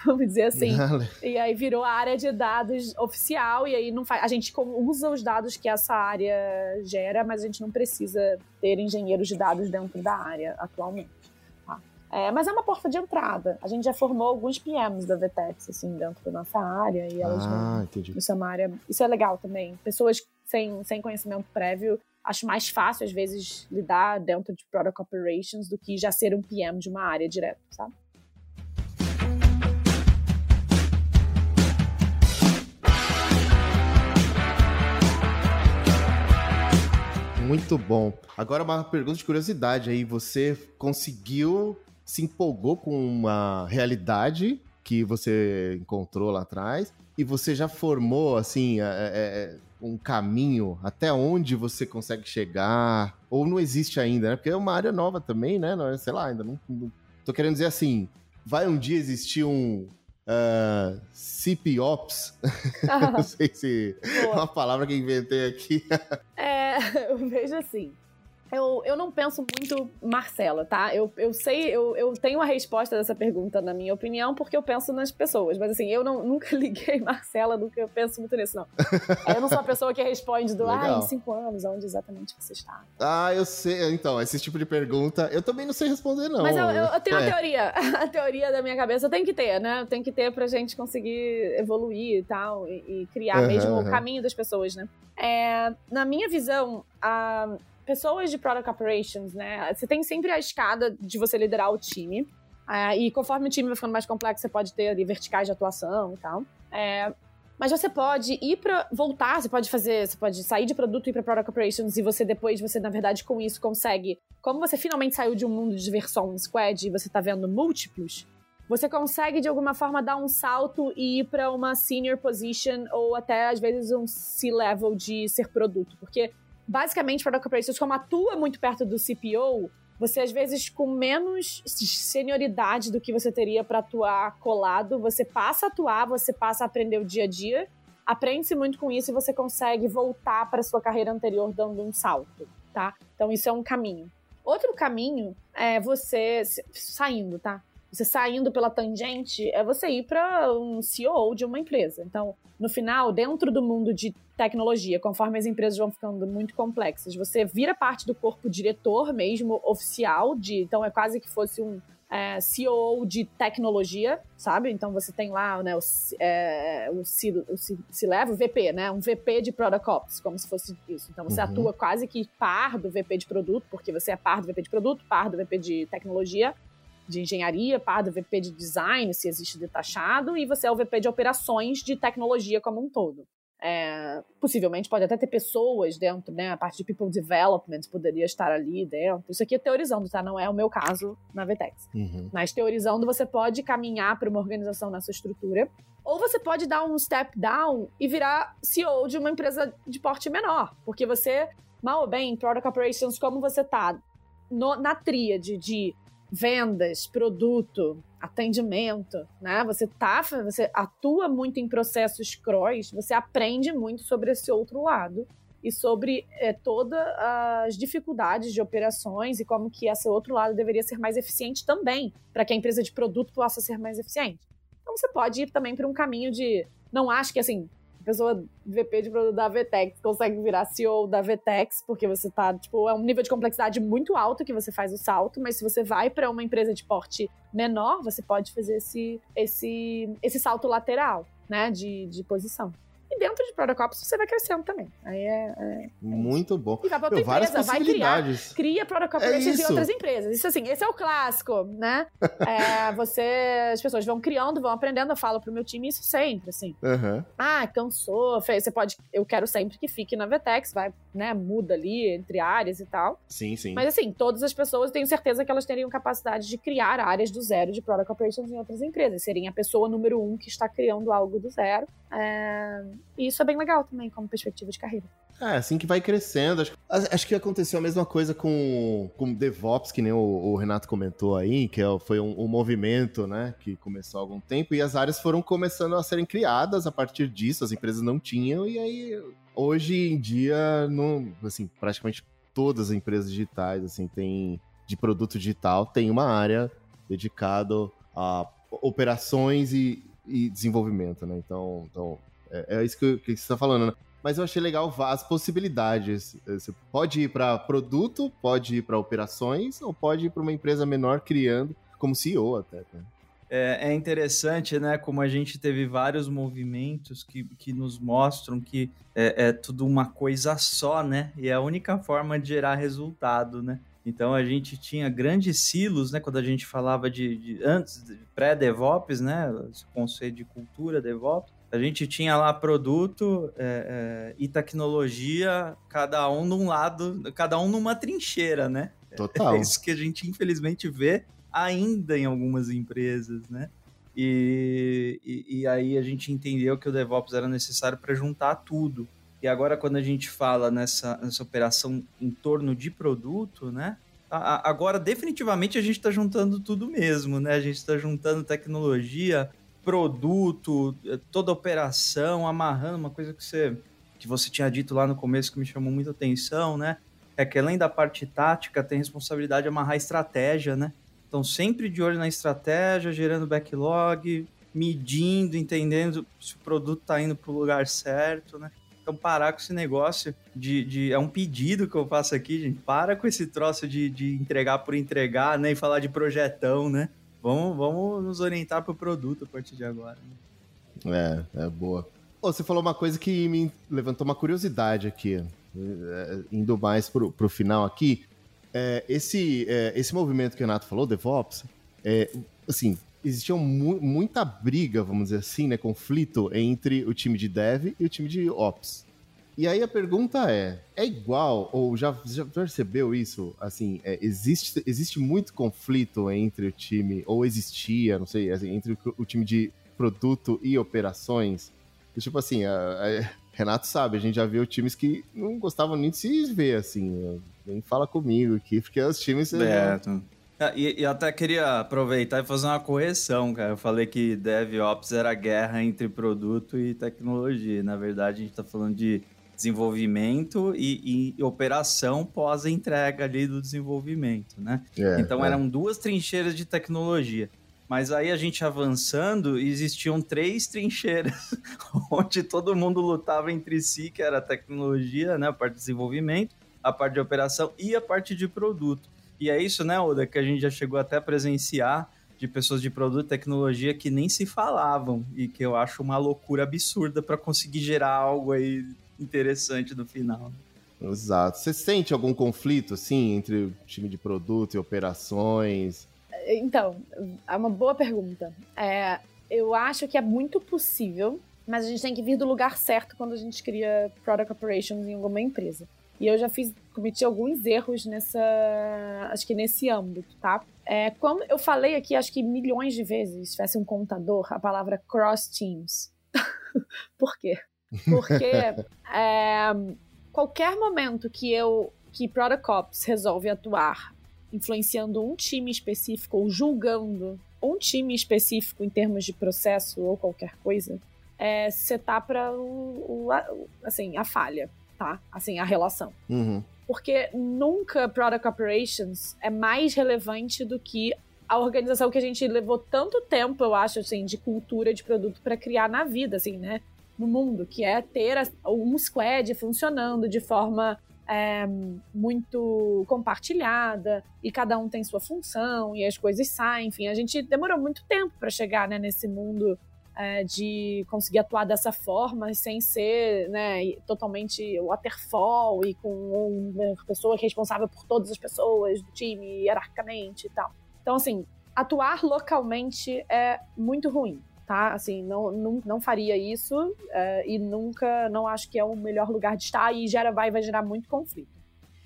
Vamos dizer assim. e aí virou a área de dados oficial, e aí não faz. A gente usa os dados que essa área gera, mas a gente não precisa ter engenheiros de dados dentro da área atualmente. É, mas é uma porta de entrada. A gente já formou alguns PMs da Vetex, assim, dentro da nossa área. E elas ah, entendi. Isso é uma área. Isso é legal também. Pessoas sem, sem conhecimento prévio, acho mais fácil, às vezes, lidar dentro de Product Operations do que já ser um PM de uma área direto, sabe? Muito bom. Agora uma pergunta de curiosidade aí. Você conseguiu se empolgou com uma realidade que você encontrou lá atrás e você já formou, assim, é, é, é, um caminho até onde você consegue chegar, ou não existe ainda, né? Porque é uma área nova também, né? Não, sei lá, ainda não, não... Tô querendo dizer assim, vai um dia existir um uh, CPOps? Ah, não sei se boa. é uma palavra que inventei aqui. é, eu vejo assim, eu, eu não penso muito Marcela, tá? Eu, eu sei, eu, eu tenho a resposta dessa pergunta, na minha opinião, porque eu penso nas pessoas. Mas assim, eu não, nunca liguei Marcela, nunca penso muito nisso, não. eu não sou a pessoa que responde do, ah, em cinco anos, onde exatamente você está. Ah, eu sei. Então, esse tipo de pergunta, eu também não sei responder, não. Mas eu, eu, eu tenho é. a teoria. A teoria da minha cabeça tem que ter, né? Tem que ter pra gente conseguir evoluir e tal, e, e criar uhum, mesmo uhum. o caminho das pessoas, né? É, na minha visão, a pessoas de Product Operations, né? Você tem sempre a escada de você liderar o time. É, e conforme o time vai ficando mais complexo, você pode ter ali verticais de atuação e tal. É, mas você pode ir para voltar, você pode fazer, você pode sair de produto e ir para product operations e você depois você na verdade com isso consegue, como você finalmente saiu de um mundo de versão squad e você está vendo múltiplos, você consegue de alguma forma dar um salto e ir para uma senior position ou até às vezes um C-level de ser produto, porque basicamente, Product Operations, como atua muito perto do CPO, você às vezes com menos senioridade do que você teria para atuar colado, você passa a atuar, você passa a aprender o dia a dia, aprende-se muito com isso e você consegue voltar para sua carreira anterior dando um salto, tá? Então isso é um caminho. Outro caminho é você saindo, tá? Você saindo pela tangente é você ir para um CEO de uma empresa. Então, no final, dentro do mundo de tecnologia, conforme as empresas vão ficando muito complexas, você vira parte do corpo diretor mesmo, oficial, de então é quase que fosse um é, CEO de tecnologia, sabe? Então você tem lá né, o, é, o, C, o C, o VP, né? Um VP de Product Ops, como se fosse isso. Então você uhum. atua quase que par do VP de produto, porque você é par do VP de produto, par do VP de tecnologia, de engenharia, par do VP de design, se existe detachado, e você é o VP de operações de tecnologia como um todo. É, possivelmente pode até ter pessoas dentro, né? A parte de people development poderia estar ali dentro. Isso aqui é teorizando, tá? Não é o meu caso na Vtex. Uhum. Mas teorizando, você pode caminhar para uma organização nessa estrutura. Ou você pode dar um step down e virar CEO de uma empresa de porte menor. Porque você, mal ou bem, Product Operations, como você tá no, na tríade de vendas, produto, atendimento, né? Você tá, você atua muito em processos cross, você aprende muito sobre esse outro lado e sobre é, todas as dificuldades de operações e como que esse outro lado deveria ser mais eficiente também, para que a empresa de produto possa ser mais eficiente. Então você pode ir também para um caminho de não acho que assim pessoa VP de produto da Vtex consegue virar CEO da Vtex, porque você tá, tipo, é um nível de complexidade muito alto que você faz o salto, mas se você vai para uma empresa de porte menor, você pode fazer esse, esse, esse salto lateral, né, de, de posição. Dentro de Product Ops você vai crescendo também. Aí é. é, é Muito bom. E vai pra outra empresa, vai criar. Cria Product é em outras empresas. Isso assim, esse é o clássico, né? é, você. As pessoas vão criando, vão aprendendo. Eu falo pro meu time isso sempre, assim. Uhum. Ah, cansou. Você pode. Eu quero sempre que fique na Vtex, vai, né? Muda ali entre áreas e tal. Sim, sim. Mas assim, todas as pessoas tenho certeza que elas teriam capacidade de criar áreas do zero de Product Operations em outras empresas. Seriam a pessoa número um que está criando algo do zero. É, e isso é bem legal também, como perspectiva de carreira. É, assim que vai crescendo. Acho, acho que aconteceu a mesma coisa com, com DevOps, que nem o, o Renato comentou aí, que é, foi um, um, movimento, né, que começou há algum tempo, e as áreas foram começando a serem criadas a partir disso, as empresas não tinham, e aí, hoje em dia, assim, praticamente todas as empresas digitais, assim, tem, de produto digital, tem uma área dedicada a operações e, e desenvolvimento, né, então, então é, é isso que, que você está falando, né? Mas eu achei legal as possibilidades. Você pode ir para produto, pode ir para operações, ou pode ir para uma empresa menor criando, como CEO até. Né? É, é, interessante, né? Como a gente teve vários movimentos que, que nos mostram que é, é, tudo uma coisa só, né? E é a única forma de gerar resultado, né? Então a gente tinha grandes silos, né? Quando a gente falava de, de antes pré-DevOps, né? Esse conceito de cultura DevOps a gente tinha lá produto é, é, e tecnologia, cada um num lado, cada um numa trincheira, né? Total. É isso que a gente infelizmente vê ainda em algumas empresas, né? E, e, e aí a gente entendeu que o DevOps era necessário para juntar tudo. E agora, quando a gente fala nessa, nessa operação em torno de produto, né? agora, definitivamente, a gente está juntando tudo mesmo, né? A gente está juntando tecnologia, produto, eh, toda operação, amarrando uma coisa que você que você tinha dito lá no começo que me chamou muita atenção, né? é que além da parte tática, tem responsabilidade de amarrar estratégia, né? Então, sempre de olho na estratégia, gerando backlog, medindo, entendendo se o produto está indo para o lugar certo, né? Então, parar com esse negócio de, de, É um pedido que eu faço aqui, gente. Para com esse troço de, de entregar por entregar, né? E falar de projetão, né? Vamos, vamos nos orientar para o produto a partir de agora. Né? É, é boa. você falou uma coisa que me levantou uma curiosidade aqui. É, indo mais pro, pro final aqui. É, esse, é, esse movimento que o Renato falou, DevOps, é, assim, existia mu muita briga, vamos dizer assim, né, conflito entre o time de Dev e o time de Ops. E aí a pergunta é, é igual, ou já, já percebeu isso? Assim, é, existe, existe muito conflito entre o time, ou existia, não sei, assim, entre o, o, time de produto e operações? E, tipo assim, a, a, Renato sabe, a gente já viu times que não gostavam nem de se ver, assim, nem fala comigo aqui, porque os times... É, e, e, até queria aproveitar e fazer uma correção, cara. Eu falei que DevOps era guerra entre produto e tecnologia. Na verdade, a gente está falando de desenvolvimento e, e operação pós-entrega ali do desenvolvimento, né? É, então é. eram duas trincheiras de tecnologia. Mas aí a gente avançando, existiam três trincheiras, onde todo mundo lutava entre si, que era a tecnologia, né, a parte de desenvolvimento, a parte de operação e a parte de produto. E é isso, né, Oda, que a gente já chegou até a presenciar de pessoas de produto e tecnologia que nem se falavam e que eu acho uma loucura absurda para conseguir gerar algo aí interessante no final. Exato. Você sente algum conflito, assim, entre o time de produto e operações? Então, é uma boa pergunta. É, eu acho que é muito possível, mas a gente tem que vir do lugar certo quando a gente cria Product Operations em alguma empresa. E eu já fiz, cometi alguns erros nessa, acho que nesse âmbito, tá? É, como eu falei aqui, acho que milhões de vezes, se tivesse um contador, a palavra cross teams. Por quê? Porque é, qualquer momento que eu que Product Ops resolve atuar influenciando um time específico ou julgando um time específico em termos de processo ou qualquer coisa, é setar para o, o, assim, a falha, tá? Assim, a relação. Uhum. Porque nunca Product Operations é mais relevante do que a organização que a gente levou tanto tempo, eu acho, assim, de cultura de produto para criar na vida, assim, né? no mundo, que é ter um squad funcionando de forma é, muito compartilhada e cada um tem sua função e as coisas saem. Enfim, a gente demorou muito tempo para chegar né, nesse mundo é, de conseguir atuar dessa forma sem ser né, totalmente waterfall e com uma pessoa responsável por todas as pessoas do time hierarquicamente e tal. Então, assim, atuar localmente é muito ruim tá? Assim, não, não, não faria isso uh, e nunca, não acho que é o melhor lugar de estar e gera, vai, vai gerar muito conflito.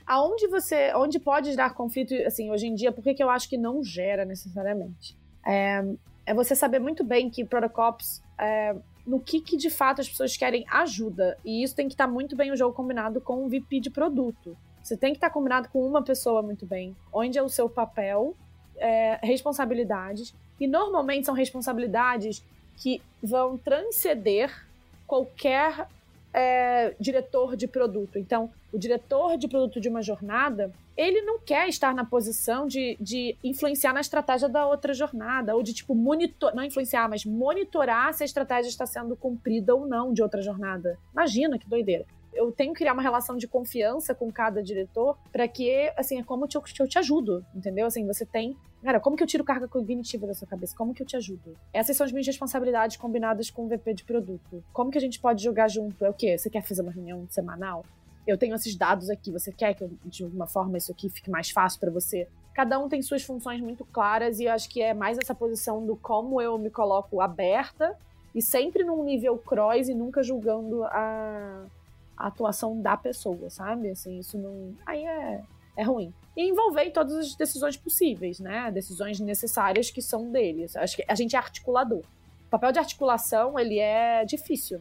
Aonde você, onde pode gerar conflito, assim, hoje em dia, por que, que eu acho que não gera necessariamente? É, é você saber muito bem que Protocops, é, no que, que de fato as pessoas querem ajuda, e isso tem que estar muito bem o jogo combinado com o VP de produto. Você tem que estar combinado com uma pessoa muito bem, onde é o seu papel, é, responsabilidades, e normalmente são responsabilidades que vão transcender qualquer é, diretor de produto. Então, o diretor de produto de uma jornada, ele não quer estar na posição de, de influenciar na estratégia da outra jornada, ou de, tipo, monitor, não influenciar, mas monitorar se a estratégia está sendo cumprida ou não de outra jornada. Imagina que doideira eu tenho que criar uma relação de confiança com cada diretor para que, assim, é como eu te, eu te ajudo, entendeu? Assim, você tem. Cara, como que eu tiro carga cognitiva da sua cabeça? Como que eu te ajudo? Essas são as minhas responsabilidades combinadas com o VP de produto. Como que a gente pode jogar junto? É o quê? Você quer fazer uma reunião semanal? Eu tenho esses dados aqui, você quer que eu, de alguma forma isso aqui fique mais fácil para você? Cada um tem suas funções muito claras e eu acho que é mais essa posição do como eu me coloco aberta e sempre num nível cross e nunca julgando a, a atuação da pessoa, sabe? Assim, isso não. Aí é, é ruim. E envolver todas as decisões possíveis, né? Decisões necessárias que são deles. Acho que a gente é articulador. O papel de articulação, ele é difícil,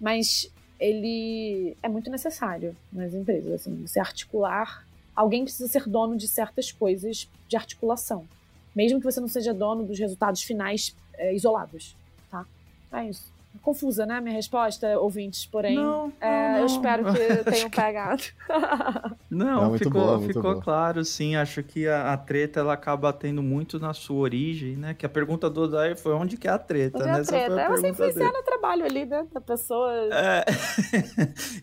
mas ele é muito necessário nas empresas. Assim, você articular. Alguém precisa ser dono de certas coisas de articulação. Mesmo que você não seja dono dos resultados finais é, isolados, tá? É isso. Confusa, né, minha resposta, ouvintes, porém. Não, é, não, Eu espero que tenham pegado. Não, Não, ficou, boa, ficou claro, sim. Acho que a, a treta ela acaba tendo muito na sua origem, né? Que a pergunta do Odair foi onde que é a treta, Onde é né? a Essa foi treta? a Ela se pergunta influencia dele. no trabalho ali, né, da pessoa. É.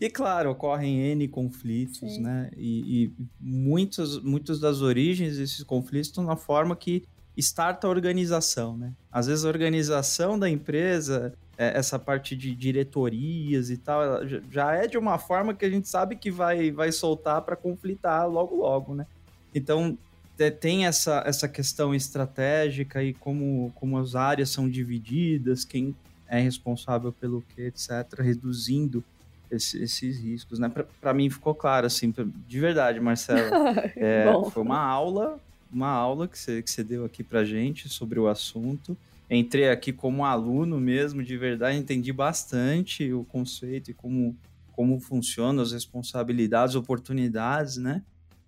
e claro, ocorrem N conflitos, Sim. né? E, e muitos, muitos das origens desses conflitos estão na forma que starta a organização, né? Às vezes a organização da empresa, é, essa parte de diretorias e tal, já- é de uma forma que a gente sabe que vai, vai soltar para conflitar logo logo, né? Então te- tem essa, essa questão estratégica e como, como as áreas são divididas, quem é responsável pelo que, etc., reduzindo esse- esses riscos, né? Para mim ficou claro, assim, pra- de verdade, Marcelo. É, foi uma aula, uma aula que você, que você deu aqui pra gente sobre o assunto. Entrei aqui como aluno mesmo, de verdade, entendi bastante o conceito e como, como funcionam as responsabilidades, oportunidades, né?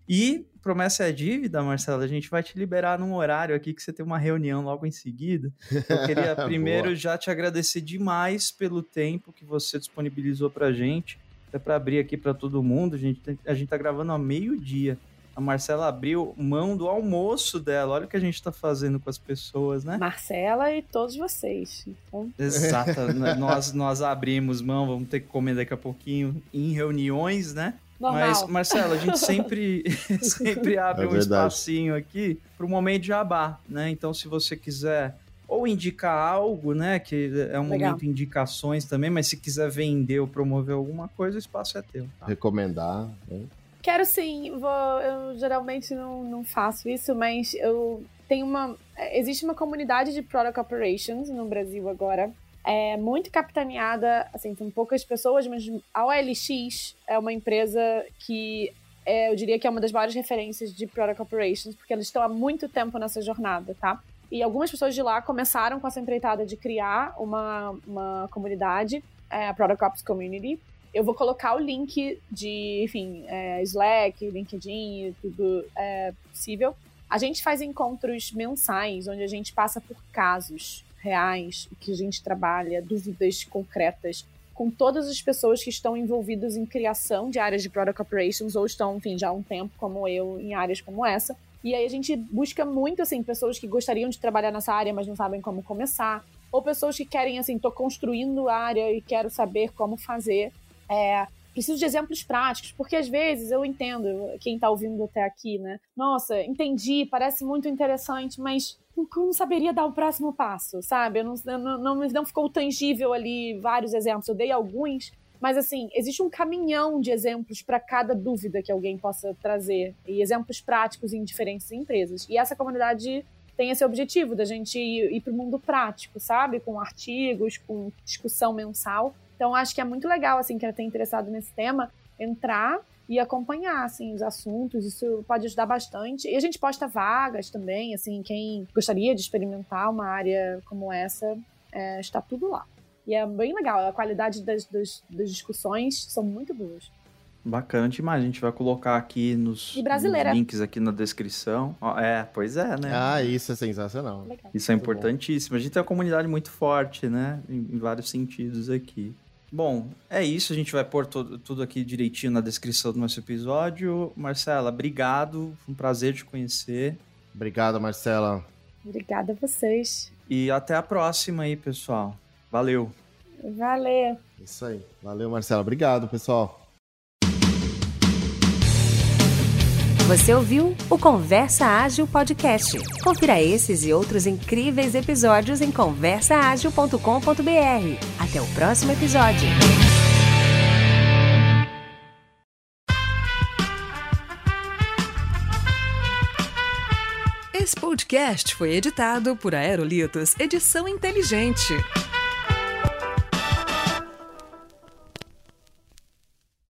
E promessa é dívida, Marcelo, a gente vai te liberar num horário aqui que você tem uma reunião logo em seguida. Eu queria primeiro já te agradecer demais pelo tempo que você disponibilizou pra gente. Até para abrir aqui para todo mundo, a gente, a gente tá gravando ao meio-dia. A Marcela abriu mão do almoço dela. Olha o que a gente tá fazendo com as pessoas, né? Marcela e todos vocês. Então, Exato. N- nós, nós abrimos mão, vamos ter que comer daqui a pouquinho em reuniões, né? normal. Mas, Marcelo, a gente sempre, sempre abre É um espacinho aqui para o momento de jabá, né? Então, se você quiser ou indicar algo, né? Que é um Legal. momento de indicações também, mas se quiser vender ou promover alguma coisa, o espaço é teu. tá? Recomendar. né? Quero sim, vou, eu geralmente não, não faço isso, mas eu tenho uma. Existe uma comunidade de Product Operations no Brasil agora. É muito capitaneada, assim, são poucas pessoas, mas a OLX é uma empresa que é, eu diria que é uma das maiores referências de Product Operations, porque eles estão há muito tempo nessa jornada, tá? E algumas pessoas de lá começaram com essa empreitada de criar uma, uma comunidade, é, a Product Ops Community, eu vou colocar o link de, enfim, é, Slack, LinkedIn, tudo é, possível. A gente faz encontros mensais, onde a gente passa por casos reais, que a gente trabalha, dúvidas concretas, com todas as pessoas que estão envolvidas em criação de áreas de Product Operations, ou estão, enfim, já há um tempo, como eu, em áreas como essa. E aí a gente busca muito, assim, pessoas que gostariam de trabalhar nessa área, mas não sabem como começar. Ou pessoas que querem, assim, tô construindo a área e quero saber como fazer. É, preciso de exemplos práticos, porque às vezes eu entendo quem tá ouvindo até aqui, né? Nossa, entendi, parece muito interessante, mas eu não saberia dar o próximo passo, sabe? Eu não, não, não, não ficou tangível ali vários exemplos. Eu dei alguns, mas assim, existe um caminhão de exemplos para cada dúvida que alguém possa trazer e exemplos práticos em diferentes empresas. E essa comunidade tem esse objetivo da gente ir, ir para o mundo prático, sabe? Com artigos, com discussão mensal. Então acho que é muito legal assim quem está interessado nesse tema entrar e acompanhar assim os assuntos. Isso pode ajudar bastante. E a gente posta vagas também, assim quem gostaria de experimentar uma área como essa é, está tudo lá. E é bem legal. A qualidade das, das, das discussões são muito boas. Bacana demais. A gente vai colocar aqui nos, nos links aqui na descrição. É, pois é, né? Ah, isso é sensacional. Legal. Isso é Muito bom. importantíssimo. A gente tem uma comunidade muito forte, né? Em, em vários sentidos aqui. Bom, é isso. A gente vai pôr todo- tudo aqui direitinho na descrição do nosso episódio. Marcela, obrigado. Foi um prazer te conhecer. Obrigado, Marcela. Obrigada a vocês. E até a próxima aí, pessoal. Valeu. Valeu. Isso aí. Valeu, Marcela. Obrigado, pessoal. Você ouviu o Conversa Ágil Podcast. Confira esses e outros incríveis episódios em conversaagil.com.br. Até o próximo episódio. Esse podcast foi editado por Aerolitos Edição Inteligente.